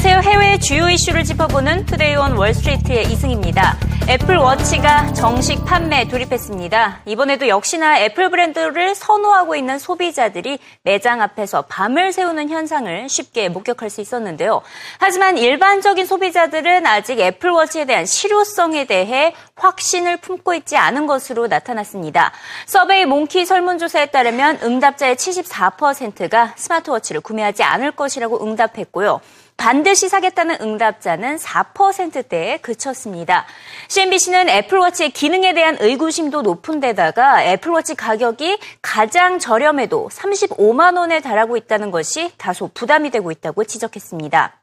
안녕하세요. 해외 주요 이슈를 짚어보는 투데이 온 월스트리트의 이승입니다. 애플워치가 정식 판매 돌입했습니다. 이번에도 역시나 애플 브랜드를 선호하고 있는 소비자들이 매장 앞에서 밤을 새우는 현상을 쉽게 목격할 수 있었는데요. 하지만 일반적인 소비자들은 아직 애플워치에 대한 실효성에 대해 확신을 품고 있지 않은 것으로 나타났습니다. 서베이 몽키 설문조사에 따르면 응답자의 74%가 스마트워치를 구매하지 않을 것이라고 응답했고요. 반드시 사겠다는 응답자는 4%대에 그쳤습니다. CNBC는 애플워치의 기능에 대한 의구심도 높은 데다가 애플워치 가격이 가장 저렴해도 35만 원에 달하고 있다는 것이 다소 부담이 되고 있다고 지적했습니다.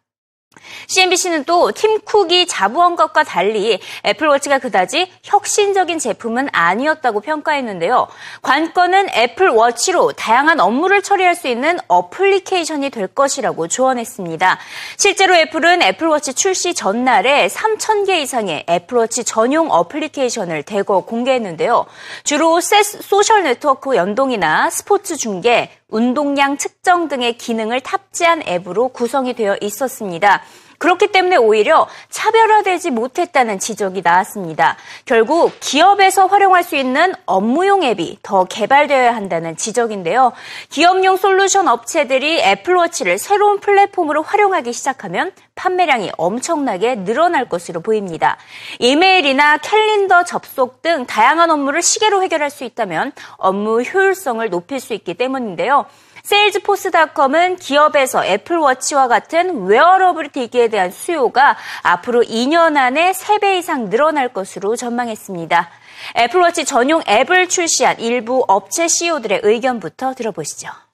CNBC는 또 팀 쿡이 자부한 것과 달리 애플워치가 그다지 혁신적인 제품은 아니었다고 평가했는데요. 관건은 애플워치로 다양한 업무를 처리할 수 있는 어플리케이션이 될 것이라고 조언했습니다. 실제로 애플은 애플워치 출시 전날에 3,000개 이상의 애플워치 전용 어플리케이션을 대거 공개했는데요. 주로 소셜 네트워크 연동이나 스포츠 중계, 운동량 측정 등의 기능을 탑재한 앱으로 구성이 되어 있었습니다. 그렇기 때문에 오히려 차별화되지 못했다는 지적이 나왔습니다. 결국 기업에서 활용할 수 있는 업무용 앱이 더 개발되어야 한다는 지적인데요. 기업용 솔루션 업체들이 애플워치를 새로운 플랫폼으로 활용하기 시작하면 판매량이 엄청나게 늘어날 것으로 보입니다. 이메일이나 캘린더 접속 등 다양한 업무를 시계로 해결할 수 있다면 업무 효율성을 높일 수 있기 때문인데요. 세일즈포스닷컴은 기업에서 애플워치와 같은 웨어러블 기기에 대한 수요가 앞으로 2년 안에 3배 이상 늘어날 것으로 전망했습니다. 애플워치 전용 앱을 출시한 일부 업체 CEO들의 의견부터 들어보시죠.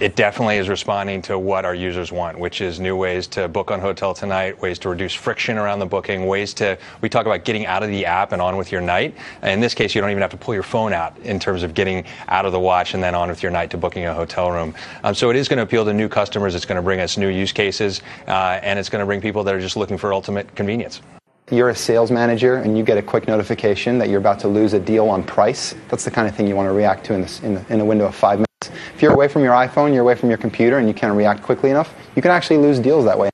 It definitely is responding to what our users want, which is new ways to book on Hotel Tonight, ways to reduce friction around the booking, ways to, we talk about getting out of the app and on with your night. In this case, you don't even have to pull your phone out in terms of getting out of the watch and then on with your night to booking a hotel room. Um, so it is going to appeal to new customers. It's going to bring us new use cases, uh, and it's going to bring people that are just looking for ultimate convenience you're a sales manager and you get a quick notification that you're about to lose a deal on price, that's the kind of thing you want to react to in, this, in, the, in a window of five minutes. If you're away from your iPhone, you're away from your computer, and you can't react quickly enough, you can actually lose deals that way.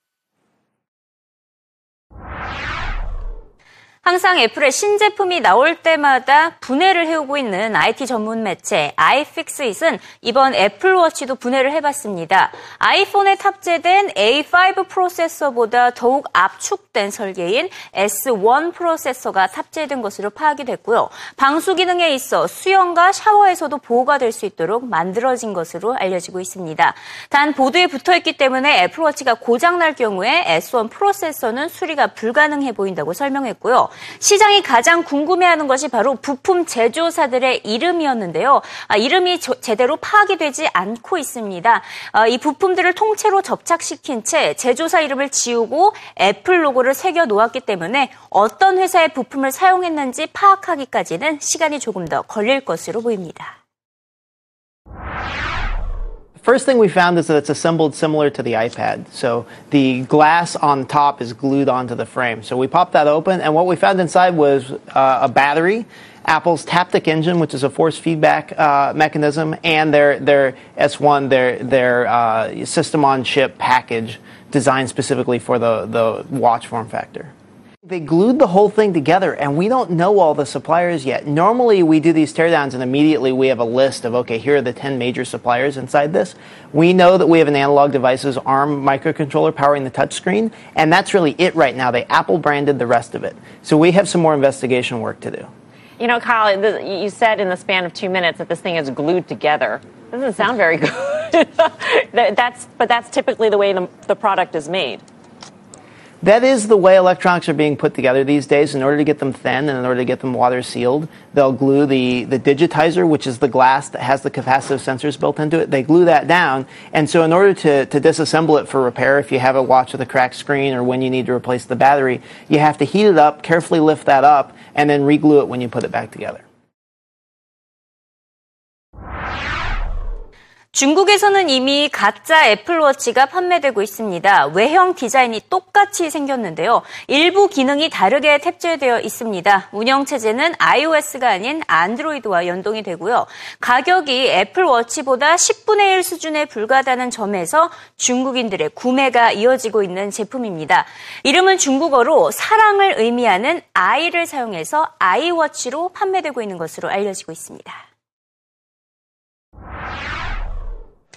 항상 애플의 신제품이 나올 때마다 분해를 해오고 있는 IT 전문 매체 iFixit은 이번 애플워치도 분해를 해봤습니다. 아이폰에 탑재된 A5 프로세서보다 더욱 압축된 설계인 S1 프로세서가 탑재된 것으로 파악이 됐고요. 방수 기능에 있어 수영과 샤워에서도 보호가 될 수 있도록 만들어진 것으로 알려지고 있습니다. 단 보드에 붙어있기 때문에 애플워치가 고장날 경우에 S1 프로세서는 수리가 불가능해 보인다고 설명했고요. 시장이 가장 궁금해하는 것이 바로 부품 제조사들의 이름이었는데요. 아, 이름이 저, 제대로 파악이 되지 않고 있습니다. 아, 이 부품들을 통째로 접착시킨 채 제조사 이름을 지우고 애플 로고를 새겨 놓았기 때문에 어떤 회사의 부품을 사용했는지 파악하기까지는 시간이 조금 더 걸릴 것으로 보입니다. First thing we found is that it's assembled similar to the iPad. So the glass on top is glued onto the frame. So we popped that open, and what we found inside was uh, a battery, Apple's Taptic Engine, which is a force feedback uh, mechanism, and their their S1, their their uh, system on chip package designed specifically for the the watch form factor. They glued the whole thing together, and we don't know all the suppliers yet. Normally, we do these teardowns, and immediately we have a list of, okay, here are the 10 major suppliers inside this. We know that we have an analog devices ARM microcontroller powering the touchscreen, and that's really it right now. They Apple branded the rest of it. So we have some more investigation work to do. You know, Kyle, you said in the span of two minutes that this thing is glued together. Doesn't sound very good. that's, but that's typically the way the, the product is made. That is the way electronics are being put together these days. In order to get them thin and in order to get them water sealed, they'll glue the, the digitizer, which is the glass that has the capacitive sensors built into it. They glue that down. And so in order to, to disassemble it for repair, if you have a watch with a cracked screen or when you need to replace the battery, you have to heat it up, carefully lift that up, and then reglue it when you put it back together. 중국에서는 이미 가짜 애플워치가 판매되고 있습니다. 외형 디자인이 똑같이 생겼는데요. 일부 기능이 다르게 탑재되어 있습니다. 운영체제는 iOS가 아닌 안드로이드와 연동이 되고요. 가격이 애플워치보다 10분의 1 수준에 불과하다는 점에서 중국인들의 구매가 이어지고 있는 제품입니다. 이름은 중국어로 사랑을 의미하는 i를 사용해서 i워치로 판매되고 있는 것으로 알려지고 있습니다.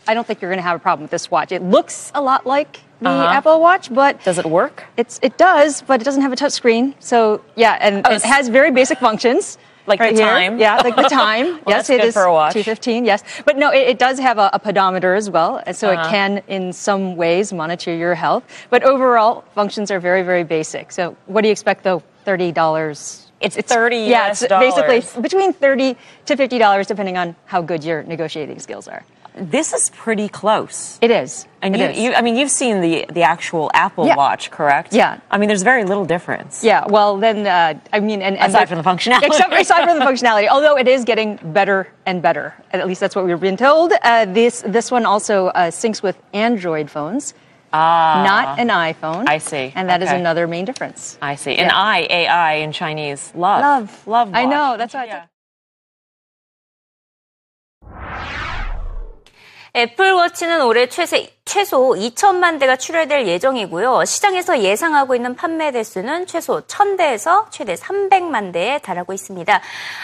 I don't think you're going to have a problem with this watch. It looks a lot like the uh-huh. Apple Watch, but does it work? It's it does, but it doesn't have a touch screen. So yeah, and oh, it has very basic functions. Like right the time, yeah, like the time. well, yes, it is two fifteen. Yes, but no, it, it does have a, a, pedometer as well, and so uh-huh. it can, in some ways, monitor your health. But overall, functions are very, very basic. So, what do you expect, though? Thirty dollars it's, it's 30 yeah, it's dollars. basically between 30 to 50 dollars depending on how good your negotiating skills are. This is pretty close. It is. And it you, is. you, I mean, you've seen the the actual Apple yeah. Watch, correct? Yeah. I mean, there's very little difference. Yeah. Well, then, uh, I mean, and, and aside from the functionality, except, aside from the functionality, although it is getting better and better. At least that's what we've been told. Uh, this this one also uh, syncs with Android phones. Ah, not an iPhone. I see. And that okay. is another main difference. I see. Yeah. And I, AI in Chinese, love. Love. Love. Watch. I know. That's why. Yeah. 애플워치는 올해 최세, 최소 2천만 대가 출하될 예정이고요. 시장에서 예상하고 있는 판매 대수는 최소 1000대에서 최대 300만 대에 달하고 있습니다.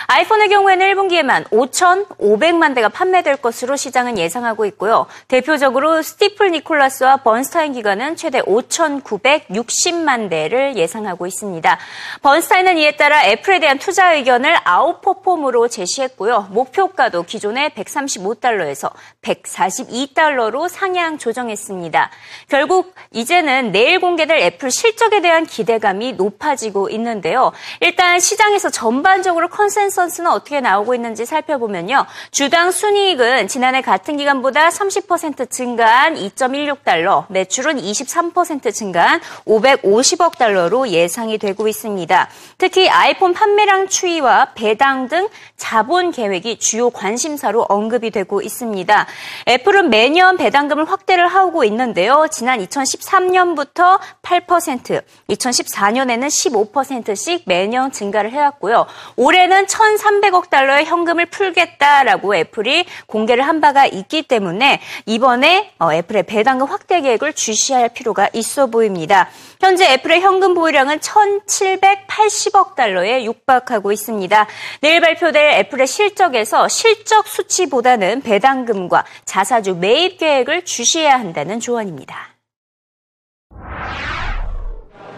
아이폰의 경우에는 1분기에만 5,500만 대가 판매될 것으로 시장은 예상하고 있고요. 대표적으로 스티플 니콜라스와 번스타인 기관은 최대 5,960만 대를 예상하고 있습니다. 번스타인은 이에 따라 애플에 대한 투자 의견을 아웃퍼폼으로 제시했고요. 목표가도 기존의 135달러에서 142달러로 상향 조정 했습니다. 결국 이제는 내일 공개될 애플 실적에 대한 기대감이 높아지고 있는데요. 일단 시장에서 전반적으로 컨센서스는 어떻게 나오고 있는지 살펴보면요. 주당 순이익은 지난해 같은 기간보다 30% 증가한 2.16달러, 매출은 23% 증가한 550억 달러로 예상이 되고 있습니다. 특히 아이폰 판매량 추이와 배당 등 자본 계획이 주요 관심사로 언급이 되고 있습니다. 애플은 매년 배당금을 확대 를 하고 있는데요. 지난 2013년부터 8%, 2014년에는 15%씩 매년 증가를 해왔고요. 올해는 1,300억 달러의 현금을 풀겠다라고 애플이 공개를 한 바가 있기 때문에 이번에 어, 애플의 배당금 확대 계획을 주시할 필요가 있어 보입니다. 현재 애플의 현금 보유량은 1,780억 달러에 육박하고 있습니다. 내일 발표될 애플의 실적에서 실적 수치보다는 배당금과 자사주 매입 계획을 주시해야 한다는 조언입니다.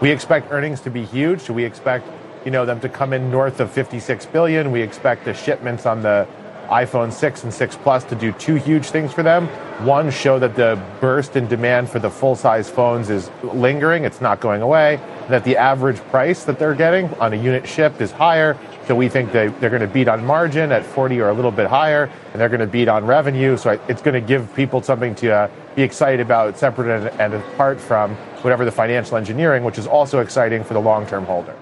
We expect earnings to be huge. We expect, you know, them to come in north of 56 billion. We expect the shipments on the iPhone 6 and 6 Plus to do two huge things for them. One, show that the burst in demand for the full size phones is lingering, it's not going away, that the average price that they're getting on a unit shipped is higher. So we think they, they're going to beat on margin at 40 or a little bit higher, and they're going to beat on revenue. So it's going to give people something to uh, be excited about, separate and, and apart from whatever the financial engineering, which is also exciting for the long term holder.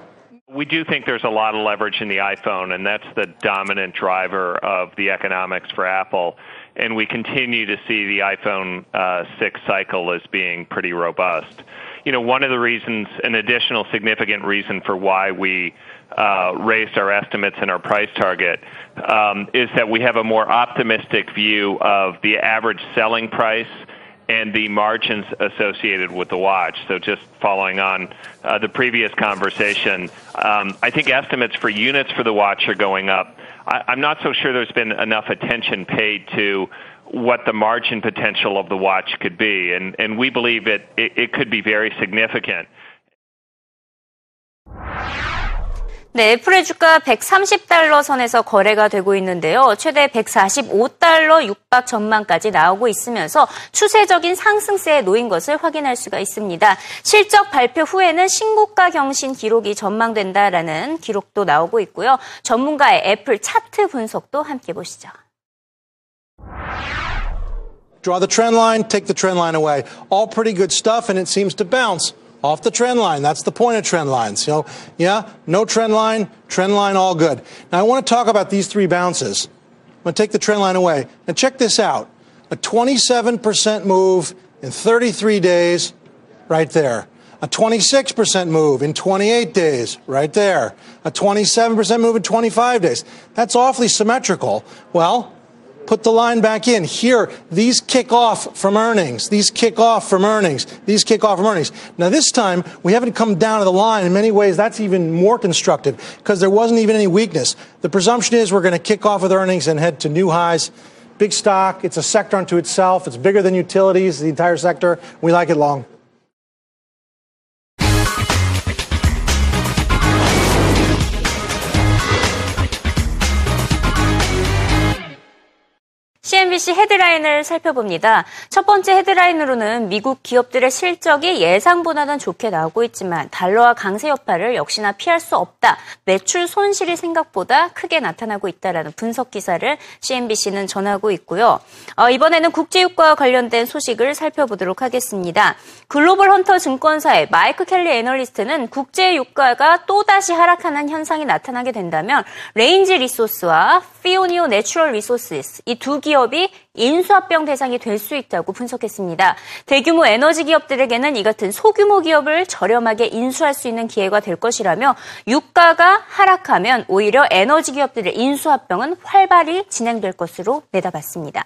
We do think there's a lot of leverage in the iPhone, and that's the dominant driver of the economics for Apple. And we continue to see the iPhone uh, 6 cycle as being pretty robust. You know, one of the reasons, an additional significant reason for why we uh, raised our estimates and our price target um, is that we have a more optimistic view of the average selling price and the margins associated with the watch. So just following on uh, the previous conversation, um, I think estimates for units for the watch are going up. I, I'm not so sure there's been enough attention paid to what the margin potential of the watch could be, and, and we believe it, it, it could be very significant. 네, 애플의 주가 130달러 선에서 거래가 되고 있는데요. 최대 145달러 육박 전망까지 나오고 있으면서 추세적인 상승세에 놓인 것을 확인할 수가 있습니다. 실적 발표 후에는 신고가 경신 기록이 전망된다라는 기록도 나오고 있고요. 전문가의 애플 차트 분석도 함께 보시죠. Draw the trend line, take the trend line away. All pretty good stuff and it seems to bounce. Off the trend line. That's the point of trend lines. So, yeah, no trend line, trend line, all good. Now, I want to talk about these three bounces. I'm going to take the trend line away. And check this out. A 27% move in 33 days, right there. A 26% move in 28 days, right there. A 27% move in 25 days. That's awfully symmetrical. Well, put the line back in. Here, these kick off from earnings. These kick off from earnings. These kick off from earnings. Now, this time, we haven't come down to the line. In many ways, that's even more constructive because there wasn't even any weakness. The presumption is we're going to kick off with earnings and head to new highs. Big stock. It's a sector unto itself. It's bigger than utilities, the entire sector. We like it long. CNBC 헤드라인을 살펴봅니다. 첫 번째 헤드라인으로는 미국 기업들의 실적이 예상보다는 좋게 나오고 있지만 달러와 강세 여파를 역시나 피할 수 없다. 매출 손실이 생각보다 크게 나타나고 있다라는 분석 기사를 CNBC는 전하고 있고요. 어, 이번에는 국제유가와 관련된 소식을 살펴보도록 하겠습니다. 글로벌 헌터 증권사의 마이크 켈리 애널리스트는 국제유가가 또다시 하락하는 현상이 나타나게 된다면 레인지 리소스와 파이오니어 내추럴 리소스 이 두 기업 인수합병 대상이 될 수 있다고 분석했습니다. 대규모 에너지 기업들에게는 이 같은 소규모 기업을 저렴하게 인수할 수 있는 기회가 될 것이라며 유가가 하락하면 오히려 에너지 기업들의 인수합병은 활발히 진행될 것으로 내다봤습니다.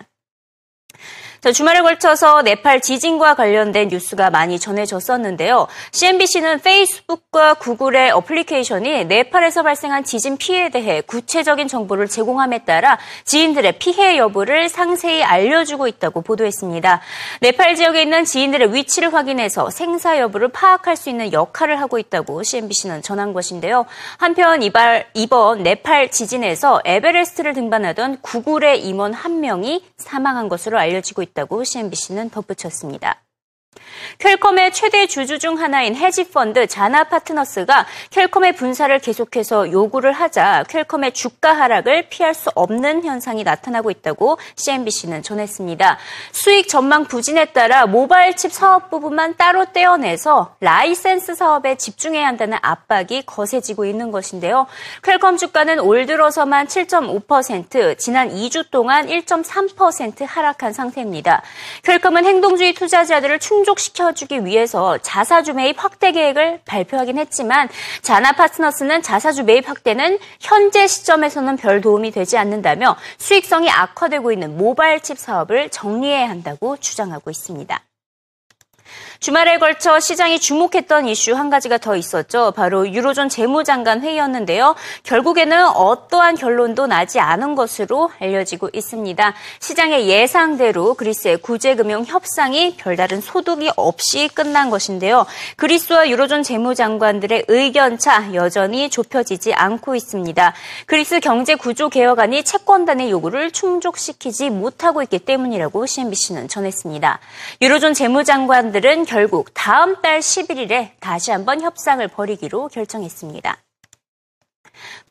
자, 주말에 걸쳐서 네팔 지진과 관련된 뉴스가 많이 전해졌었는데요. CNBC는 페이스북과 구글의 어플리케이션이 네팔에서 발생한 지진 피해에 대해 구체적인 정보를 제공함에 따라 지인들의 피해 여부를 상세히 알려주고 있다고 보도했습니다. 네팔 지역에 있는 지인들의 위치를 확인해서 생사 여부를 파악할 수 있는 역할을 하고 있다고 CNBC는 전한 것인데요. 한편 이발, 이번 네팔 지진에서 에베레스트를 등반하던 구글의 임원 한 명이 사망한 것으로 알려지고 있다. 있다고 CNBC는 덧붙였습니다. 퀄컴의 최대 주주 중 하나인 헤지펀드 자나 파트너스가 퀄컴의 분사를 계속해서 요구를 하자 퀄컴의 주가 하락을 피할 수 없는 현상이 나타나고 있다고 CNBC는 전했습니다. 수익 전망 부진에 따라 모바일 칩 사업 부분만 따로 떼어내서 라이센스 사업에 집중해야 한다는 압박이 거세지고 있는 것인데요. 퀄컴 주가는 올 들어서만 7.5%, 지난 2주 동안 1.3% 하락한 상태입니다. 퀄컴은 행동주의 투자자들을 충족시키 시켜주기 위해서 자사주 매입 확대 계획을 발표하긴 했지만 자나 파트너스는 자사주 매입 확대는 현재 시점에서는 별 도움이 되지 않는다며 수익성이 악화되고 있는 모바일 칩 사업을 정리해야 한다고 주장하고 있습니다. 주말에 걸쳐 시장이 주목했던 이슈 한 가지가 더 있었죠. 바로 유로존 재무장관 회의였는데요. 결국에는 어떠한 결론도 나지 않은 것으로 알려지고 있습니다. 시장의 예상대로 그리스의 구제금융 협상이 별다른 소득이 없이 끝난 것인데요. 그리스와 유로존 재무장관들의 의견차 여전히 좁혀지지 않고 있습니다. 그리스 경제 구조 개혁안이 채권단의 요구를 충족시키지 못하고 있기 때문이라고 CNBC는 전했습니다. 유로존 재무장관들은 결국 다음 달 11일에 다시 한번 협상을 벌이기로 결정했습니다.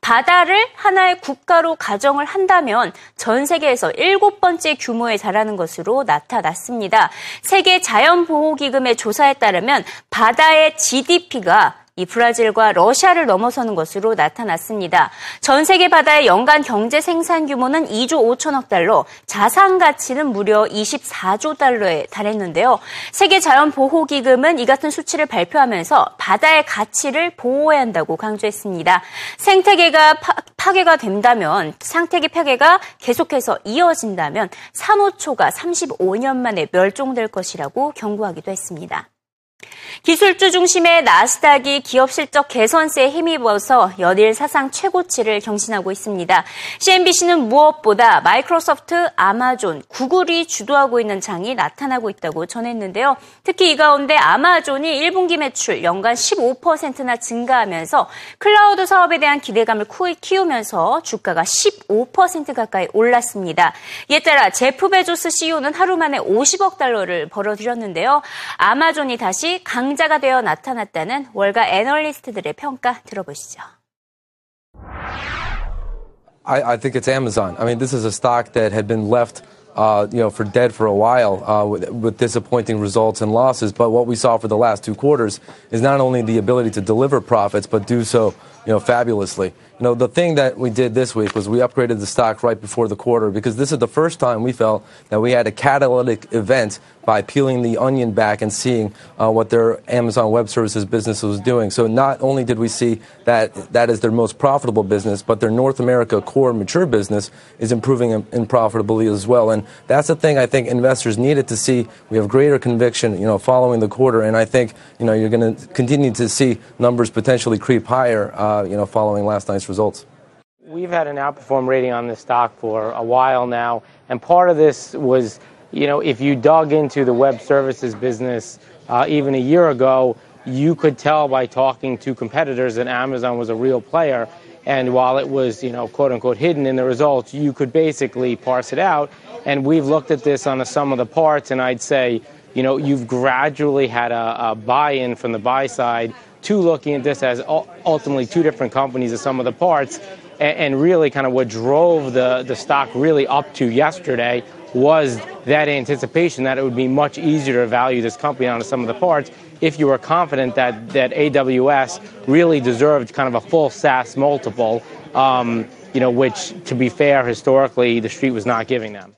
바다를 하나의 국가로 가정을 한다면 전 세계에서 일곱 번째 규모에 달하는 것으로 나타났습니다. 세계 자연보호기금의 조사에 따르면 바다의 GDP가 이 브라질과 러시아를 넘어서는 것으로 나타났습니다. 전 세계 바다의 연간 경제 생산 규모는 2조 5천억 달러, 자산 가치는 무려 24조 달러에 달했는데요. 세계 자연 보호 기금은 이 같은 수치를 발표하면서 바다의 가치를 보호해야 한다고 강조했습니다. 생태계가 파, 파괴가 된다면 상태계 파괴가 계속해서 이어진다면 산호초가 35년 만에 멸종될 것이라고 경고하기도 했습니다. 기술주 중심의 나스닥이 기업 실적 개선세에 힘입어서 연일 사상 최고치를 경신하고 있습니다. CNBC는 무엇보다 마이크로소프트, 아마존, 구글이 주도하고 있는 장이 나타나고 있다고 전했는데요. 특히 이 가운데 아마존이 1분기 매출 연간 15%나 증가하면서 클라우드 사업에 대한 기대감을 키우면서 주가가 15% 가까이 올랐습니다. 이에 따라 제프 베조스 CEO는 하루 만에 50억 달러를 벌어들였는데요. 아마존이 다시 강 강자가 되어 나타났다는 월가 애널리스트들의 평가 들어보시죠. I, I think it's Amazon. I mean, this is a stock that had been left uh, you know, for dead for a while uh, with, with, disappointing results and losses. But what we saw for the last two quarters is not only the ability to deliver profits, but do so, you know, fabulously. you know, the thing that we did this week was we upgraded the stock right before the quarter because this is the first time we felt that we had a catalytic event by peeling the onion back and seeing uh, what their Amazon Web Services business was doing. So not only did we see that that is their most profitable business, but their North America core mature business is improving in, in profitably as well. And that's the thing I think investors needed to see. We have greater conviction, you know, following the quarter, and I think you know you're going to continue to see numbers potentially creep higher, uh, you know, following last night's results. We've had an outperform rating on this stock for a while now, and part of this was, you know, if you dug into the web services business uh, even a year ago, you could tell by talking to competitors that Amazon was a real player. And while it was, you know, quote unquote hidden in the results, you could basically parse it out. And we've looked at this on a sum of the parts, and I'd say, you know, you've gradually had a, a buy in from the buy side to looking at this as ultimately two different companies of some of the parts. And, really, kind of what drove the, the stock really up to yesterday was that anticipation that it would be much easier to value this company on some of the parts if you were confident that, that AWS really deserved kind of a full SaaS multiple, um, you know, which, to be fair, historically, the street was not giving them.